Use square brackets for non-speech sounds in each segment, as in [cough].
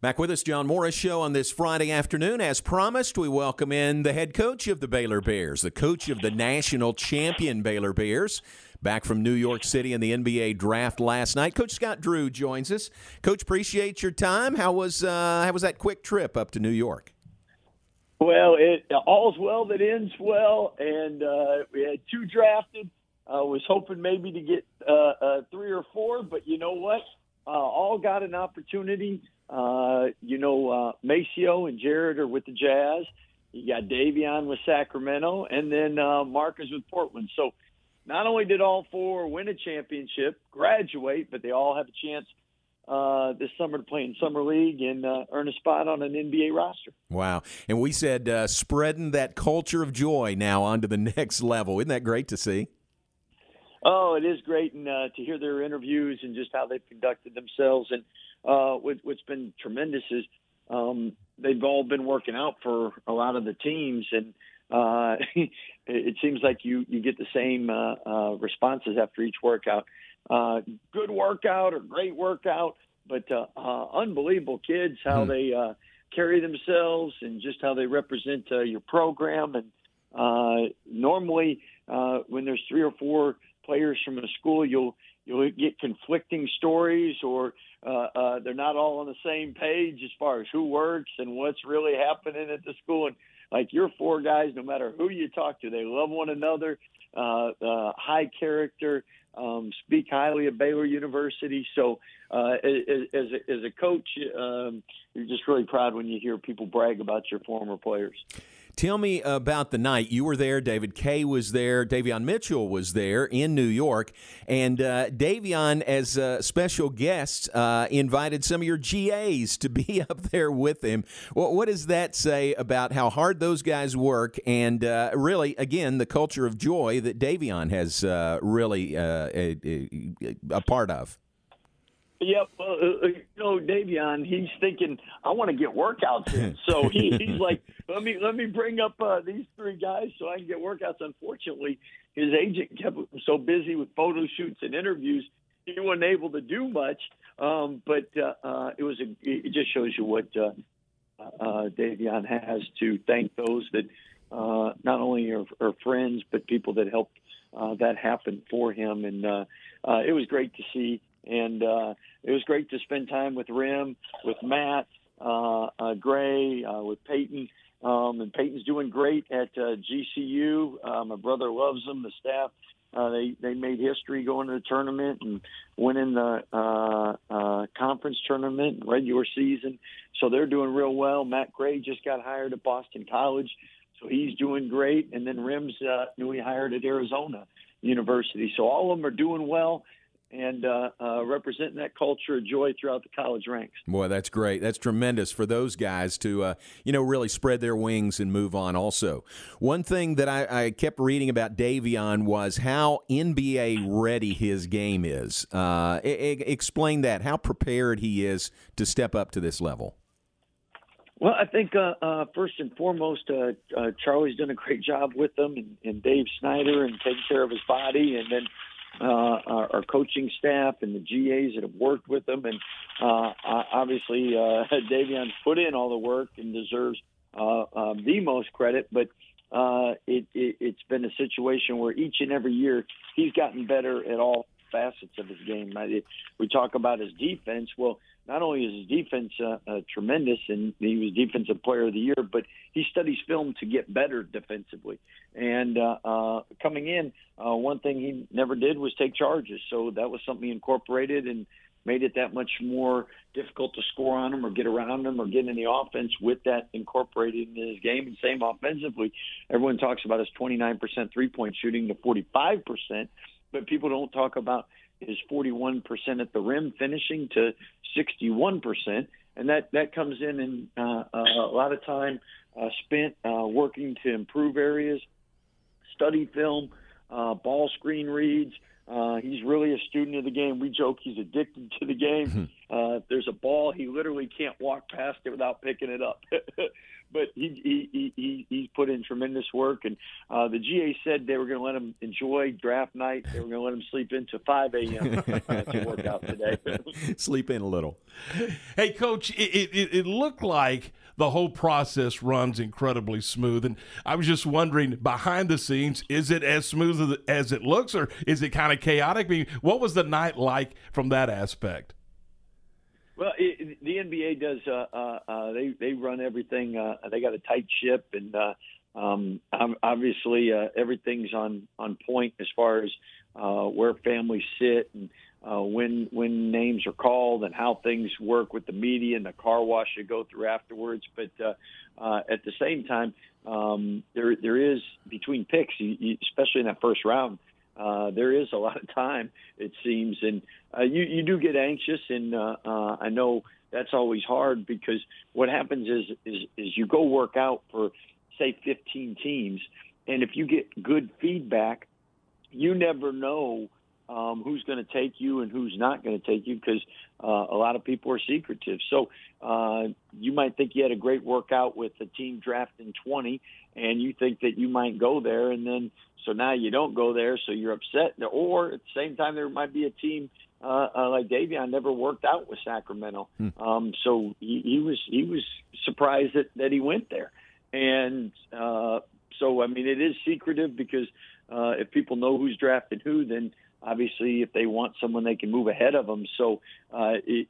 Back with us, John Morris Show on this Friday afternoon. As promised, we welcome in the head coach of the Baylor Bears, the coach of the national champion Baylor Bears, back from New York City in the NBA draft last night. Coach Scott Drew joins us. Coach, appreciate your time. How was uh, how was that quick trip up to New York? Well, it all's well that ends well, and uh, we had two drafted. I was hoping maybe to get uh, uh, three or four, but you know what? Uh, all got an opportunity. Uh, you know, uh, MaCio and Jared are with the Jazz. You got Davion with Sacramento, and then uh, Marcus with Portland. So not only did all four win a championship, graduate, but they all have a chance uh, this summer to play in summer league and uh, earn a spot on an NBA roster. Wow! And we said uh, spreading that culture of joy now onto the [laughs] next level. Isn't that great to see? Oh, it is great, and uh, to hear their interviews and just how they've conducted themselves. And uh, what, what's been tremendous is um, they've all been working out for a lot of the teams, and uh, [laughs] it seems like you you get the same uh, uh, responses after each workout. Uh, good workout or great workout, but uh, uh, unbelievable kids how hmm. they uh, carry themselves and just how they represent uh, your program. And uh, normally, uh, when there's three or four players from a school, you'll you'll get conflicting stories or uh, uh, they're not all on the same page as far as who works and what's really happening at the school. And like your four guys, no matter who you talk to, they love one another, uh, uh, high character, um, speak highly of Baylor University. So uh, as, as, a, as a coach, um, you're just really proud when you hear people brag about your former players. Tell me about the night. You were there. David Kay was there. Davion Mitchell was there in New York. And uh, Davion, as a special guest, uh, invited some of your GAs to be [laughs] up there with him. Well, what does that say about how hard those guys work and uh, really, again, the culture of joy that Davion has uh, really uh, a, a, a part of? Yep. Uh, uh, you know, Davion, he's thinking, I want to get workouts in. [laughs] So he, he's like, let me let me bring up uh, these three guys so I can get workouts. Unfortunately, his agent kept him so busy with photo shoots and interviews, he wasn't able to do much. Um, but uh, uh, it was a, it just shows you what uh, uh, Davion has to thank those that uh, not only are, are friends but people that helped uh, that happen for him. And uh, uh, it was great to see and uh, it was great to spend time with Rim, with Matt, uh, uh, Gray, uh, with Peyton. Um, and Peyton's doing great at uh, GCU. Uh, my brother loves them. The staff uh, they they made history going to the tournament and winning the uh, uh, conference tournament regular season. So they're doing real well. Matt Gray just got hired at Boston College, so he's doing great. And then Rims uh, newly hired at Arizona University. So all of them are doing well and uh, uh, representing that culture of joy throughout the college ranks. Boy, that's great. That's tremendous for those guys to, uh, you know, really spread their wings and move on. Also, one thing that I, I kept reading about Davion was how NBA ready his game is. Uh, explain that. How prepared he is to step up to this level. Well, I think uh, uh, first and foremost, uh, uh, Charlie's done a great job with them, and, and Dave Snyder, and taking care of his body, and then uh, our, our coaching staff and the GAs that have worked with them. And uh, obviously, uh, [laughs] Davion's put in all the work and deserves uh, uh, the most credit. But uh, it, it, it's been a situation where each and every year he's gotten better at all facets of his game. We talk about his defense. Well, not only is his defense uh, uh, tremendous, and he was defensive player of the year, but he studies film to get better defensively. And uh, uh, coming in, uh, one thing he never did was take charges, so that was something he incorporated and made it that much more difficult to score on him or get around him or get in the offense with that incorporated in his game. And same offensively, everyone talks about his 29% three point shooting to 45%, but people don't talk about is 41% at the rim, finishing to 61%, and that that comes in in uh, a lot of time uh, spent uh, working to improve areas, study film, uh, ball screen reads. Uh, he's really a student of the game. We joke he's addicted to the game, uh, if there's a ball, he literally can't walk past it without picking it up. [laughs] but he, he he he's put in tremendous work, and uh, the GA said they were going to let him enjoy draft night. They were going to let him sleep into 5 a.m. [laughs] to work out today. [laughs] sleep in a little. Hey, Coach, it, it, it looked like the whole process runs incredibly smooth, and I was just wondering behind the scenes, is it as smooth as it looks, or is it kind of chaotic? I mean, what was the night like from that aspect? Well, it, the NBA does. Uh, uh, uh, they they run everything. Uh, they got a tight ship, and uh, um, obviously uh, everything's on on point as far as uh, where families sit and uh, when when names are called and how things work with the media and the car wash you go through afterwards. But uh, uh, at the same time, um, there there is between picks, especially in that first round uh, there is a lot of time, it seems, and uh, you you do get anxious, and uh, uh, I know that's always hard because what happens is is is you go work out for say 15 teams, and if you get good feedback, you never know um, who's going to take you and who's not going to take you because uh, a lot of people are secretive. So uh, you might think you had a great workout with the team drafting 20, and you think that you might go there, and then so now you don't go there, so you're upset. Or at the same time, there might be a team uh, uh, like Davion never worked out with Sacramento, hmm. um, so he, he was he was surprised that that he went there, and uh, so I mean it is secretive because uh, if people know who's drafted who, then obviously if they want someone they can move ahead of them. So uh it,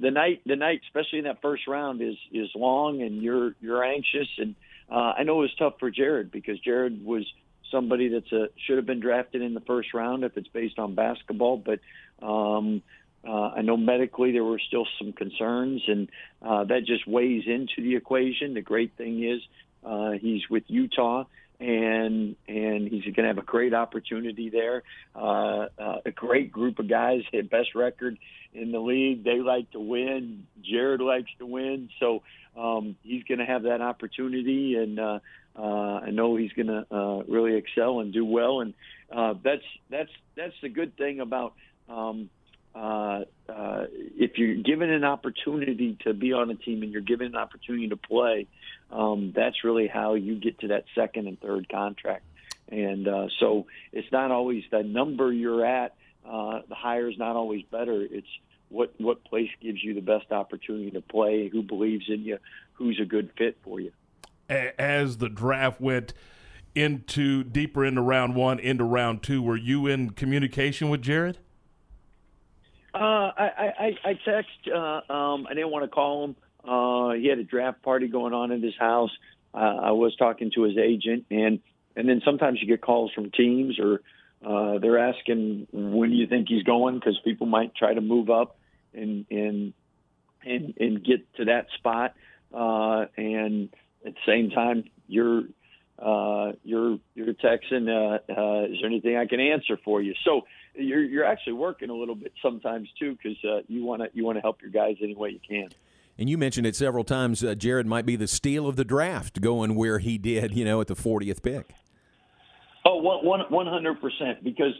the night the night especially in that first round is is long and you're you're anxious. And uh I know it was tough for Jared because Jared was somebody that's a should have been drafted in the first round if it's based on basketball. But um uh, I know medically there were still some concerns, and uh, that just weighs into the equation. The great thing is uh, he's with Utah, and and he's going to have a great opportunity there. Uh, uh, a great group of guys, hit best record in the league. They like to win. Jared likes to win, so um, he's going to have that opportunity, and uh, uh, I know he's going to uh, really excel and do well. And uh, that's that's that's the good thing about. Um, uh, uh, if you're given an opportunity to be on a team and you're given an opportunity to play, um, that's really how you get to that second and third contract. And uh, so it's not always the number you're at. Uh, the higher is not always better. It's what what place gives you the best opportunity to play, who believes in you, who's a good fit for you. As the draft went into deeper into round one, into round two, were you in communication with Jared? Uh, I, I, I text. Uh, um, I didn't want to call him. Uh, he had a draft party going on in his house. Uh, I was talking to his agent, and and then sometimes you get calls from teams, or uh, they're asking when do you think he's going because people might try to move up and and and and get to that spot. Uh, and at the same time, you're uh, you're you're texting. Uh, uh, is there anything I can answer for you? So you're you're actually working a little bit sometimes too because uh, you want to you want to help your guys any way you can. And you mentioned it several times. Uh, Jared might be the steal of the draft, going where he did, you know, at the 40th pick. Oh, one hundred percent. Because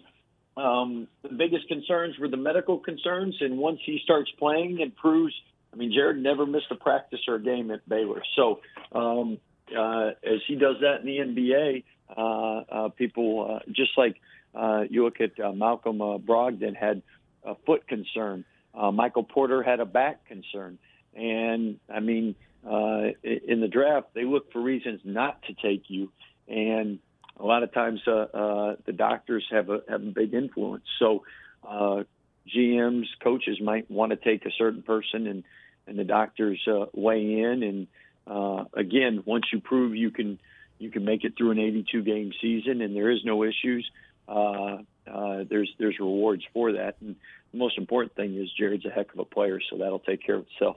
um, the biggest concerns were the medical concerns, and once he starts playing and proves, I mean, Jared never missed a practice or a game at Baylor. So um, uh, as he does that in the NBA, uh, uh, people uh, just like uh, you look at uh, Malcolm uh, Brogdon had a foot concern. Uh, Michael Porter had a back concern. And I mean, uh, in the draft, they look for reasons not to take you. And a lot of times, uh, uh, the doctors have a have a big influence. So, uh, GMs, coaches might want to take a certain person, and and the doctors uh, weigh in. And uh, again, once you prove you can you can make it through an 82 game season, and there is no issues, uh, uh, there's there's rewards for that. And the most important thing is Jared's a heck of a player, so that'll take care of itself.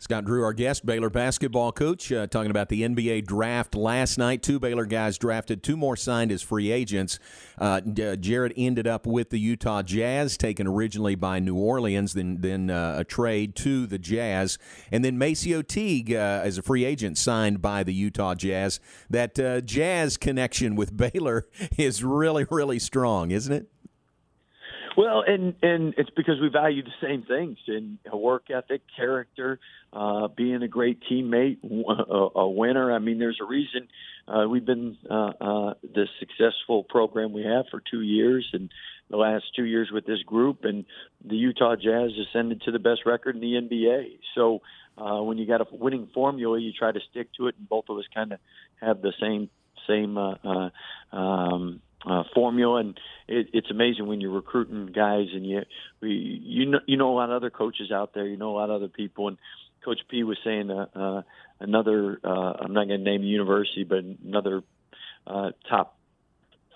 Scott Drew, our guest, Baylor basketball coach, uh, talking about the NBA draft last night. Two Baylor guys drafted, two more signed as free agents. Uh, uh, Jared ended up with the Utah Jazz, taken originally by New Orleans, then then uh, a trade to the Jazz, and then MaCio Teague uh, as a free agent signed by the Utah Jazz. That uh, Jazz connection with [laughs] Baylor is really really strong, isn't it? Well, and and it's because we value the same things in work ethic, character, uh, being a great teammate, a, a winner. I mean, there's a reason uh, we've been uh, uh, the successful program we have for two years, and the last two years with this group, and the Utah Jazz ascended to the best record in the NBA. So uh, when you got a winning formula, you try to stick to it, and both of us kind of have the same same uh, uh, um, uh, formula. And it, it's amazing when you're recruiting guys, and you you know you know a lot of other coaches out there, you know a lot of other people, and Coach P was saying uh, uh, another. Uh, I'm not going to name the university, but another uh, top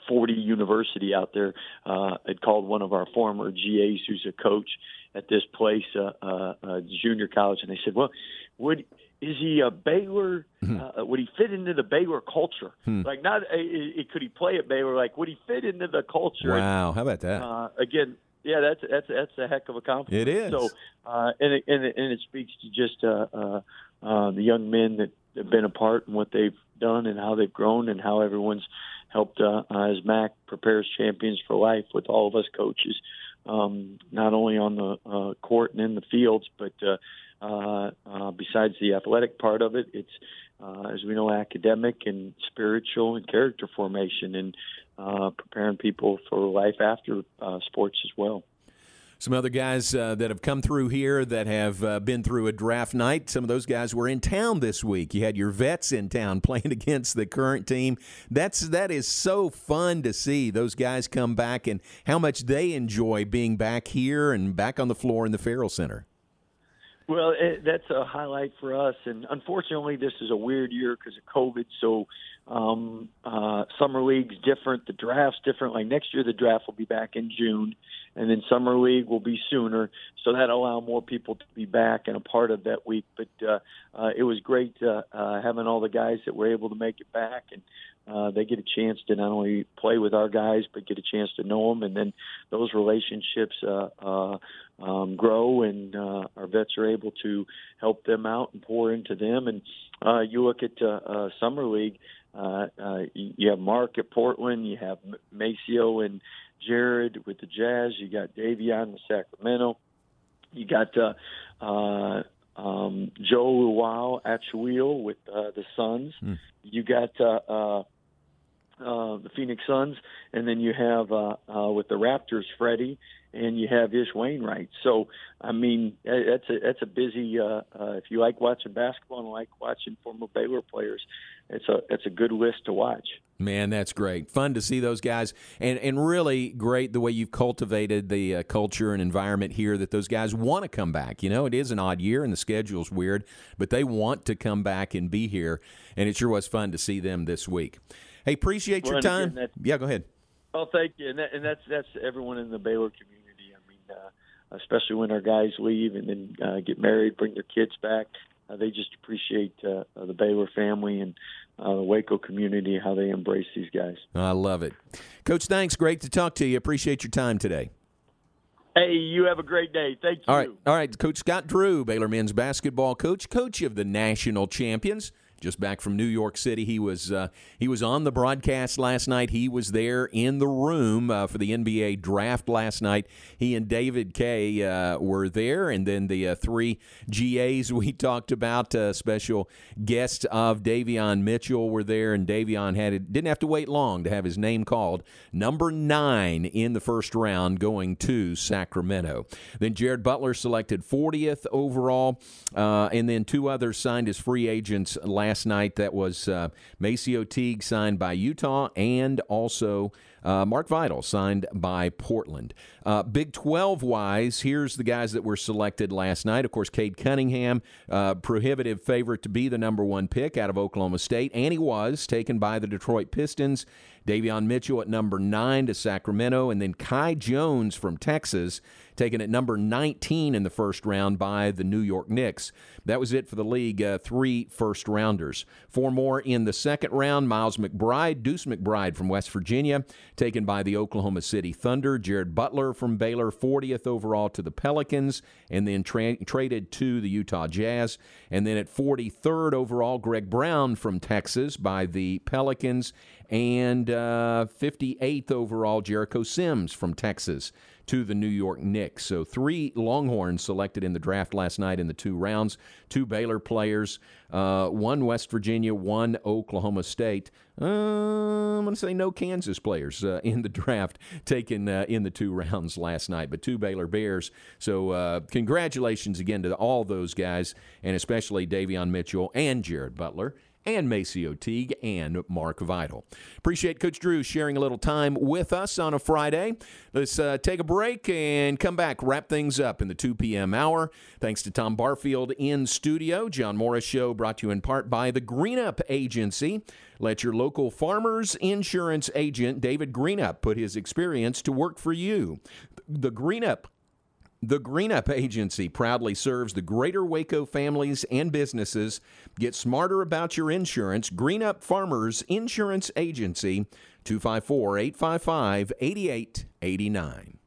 40 university out there uh, had called one of our former GAs who's a coach at this place, uh, uh, uh, junior college, and they said, "Well, would is he a Baylor? Mm-hmm. Uh, would he fit into the Baylor culture? Hmm. Like, not uh, could he play at Baylor? Like, would he fit into the culture? Wow, how about that? Uh, again, yeah, that's that's that's a heck of a compliment. It is. So, uh, and it, and it, and it speaks to just uh, uh, uh, the young men that have been a part and what they've done and how they've grown and how everyone's helped uh, as Mack prepares champions for life with all of us coaches, um, not only on the uh, court and in the fields, but uh, uh, besides the athletic part of it, it's uh, as we know, academic and spiritual and character formation, and uh, preparing people for life after uh, sports as well. Some other guys uh, that have come through here that have uh, been through a draft night. Some of those guys were in town this week. You had your vets in town [laughs] playing against the current team. That's that is so fun to see those guys come back and how much they enjoy being back here and back on the floor in the Ferrell Center. Well, it, that's a highlight for us, and unfortunately, this is a weird year because of COVID. So, um, uh, summer league's different, the draft's different. Like next year, the draft will be back in June, and then summer league will be sooner. So that allow more people to be back and a part of that week. But uh, uh, it was great uh, uh, having all the guys that were able to make it back, and uh, they get a chance to not only play with our guys but get a chance to know them, and then those relationships uh, uh, um, grow, and uh, our vets are able to help them out and pour into them. And uh, you look at uh, uh, summer league. Uh, uh, you have Mark at Portland, you have MaCio and Jared with the Jazz, you got Davion with Sacramento, you got uh, uh, um, Joe Luau at Wheel with uh, the Suns, mm. you got uh, uh, uh, the Phoenix Suns, and then you have uh, uh, with the Raptors Freddie, and you have Ish Wainwright. So I mean that's a that's a busy. Uh, uh, if you like watching basketball and like watching former Baylor players, it's a it's a good list to watch. Man, that's great. Fun to see those guys, and and really great the way you've cultivated the uh, culture and environment here. That those guys want to come back. You know, it is an odd year and the schedule's weird, but they want to come back and be here, and it sure was fun to see them this week. Hey, appreciate well, your time. Again, yeah, go ahead. Oh, thank you, and, that, and that's that's everyone in the Baylor community. Uh, especially when our guys leave and then uh, get married, bring their kids back. Uh, they just appreciate uh, the Baylor family and uh, the Waco community how they embrace these guys. I love it, Coach. Thanks. Great to talk to you. Appreciate your time today. Hey, you have a great day. Thank you. All right, all right. Coach Scott Drew, Baylor men's basketball coach, coach of the national champions just back from New York City. He was uh, he was on the broadcast last night. He was there in the room uh, for the NBA draft last night. He and David Kay uh, were there, and then the uh, three GAs we [laughs] talked about, uh, special guests of Davion Mitchell were there, and Davion had it, didn't have to wait long to have his name called, number nine in the first round, going to Sacramento. Then Jared Butler selected 40th overall, uh, and then two others signed as free agents last last night. That was uh, MaCio Teague signed by Utah and also uh, Mark Vital signed by Portland. Uh, Big 12 wise, here's the guys that were selected last night. Of course, Cade Cunningham, uh, prohibitive favorite to be the number one pick out of Oklahoma State, and he was taken by the Detroit Pistons. Davion Mitchell at number nine to Sacramento, and then Kai Jones from Texas taken at number 19 in the first round by the New York Knicks. That was it for the league. Uh, three first rounders. Four more in the second round. Miles McBride, Deuce McBride from West Virginia, taken by the Oklahoma City Thunder. Jared Butler from Baylor, 40th overall to the Pelicans, and then tra- traded to the Utah Jazz. And then at 43rd overall, Greg Brown from Texas by the Pelicans. And uh, 58th overall, Jericho Sims from Texas to the New York Knicks. So three Longhorns selected in the draft last night in the two rounds. Two Baylor players, uh, one West Virginia, one Oklahoma State. Uh, I'm going to say no Kansas players uh, [laughs] in the draft taken uh, in the two rounds last night, but two Baylor Bears. So uh, congratulations again to all those guys, and especially Davion Mitchell and Jared Butler and MaCio Teague and Mark Vital. Appreciate Coach Drew sharing a little time with us on a Friday. Let's uh, take a break and come back, wrap things up in the 2 p.m. hour. Thanks to Tom Barfield in studio. John Morris Show brought to you in part by the Greenup Agency. Let your local farmers insurance agent, David Greenup, put his experience to work for you. The Greenup the Greenup Agency proudly serves the greater Waco families and businesses. Get smarter about your insurance. Greenup Farmers Insurance Agency, 254 855 8889.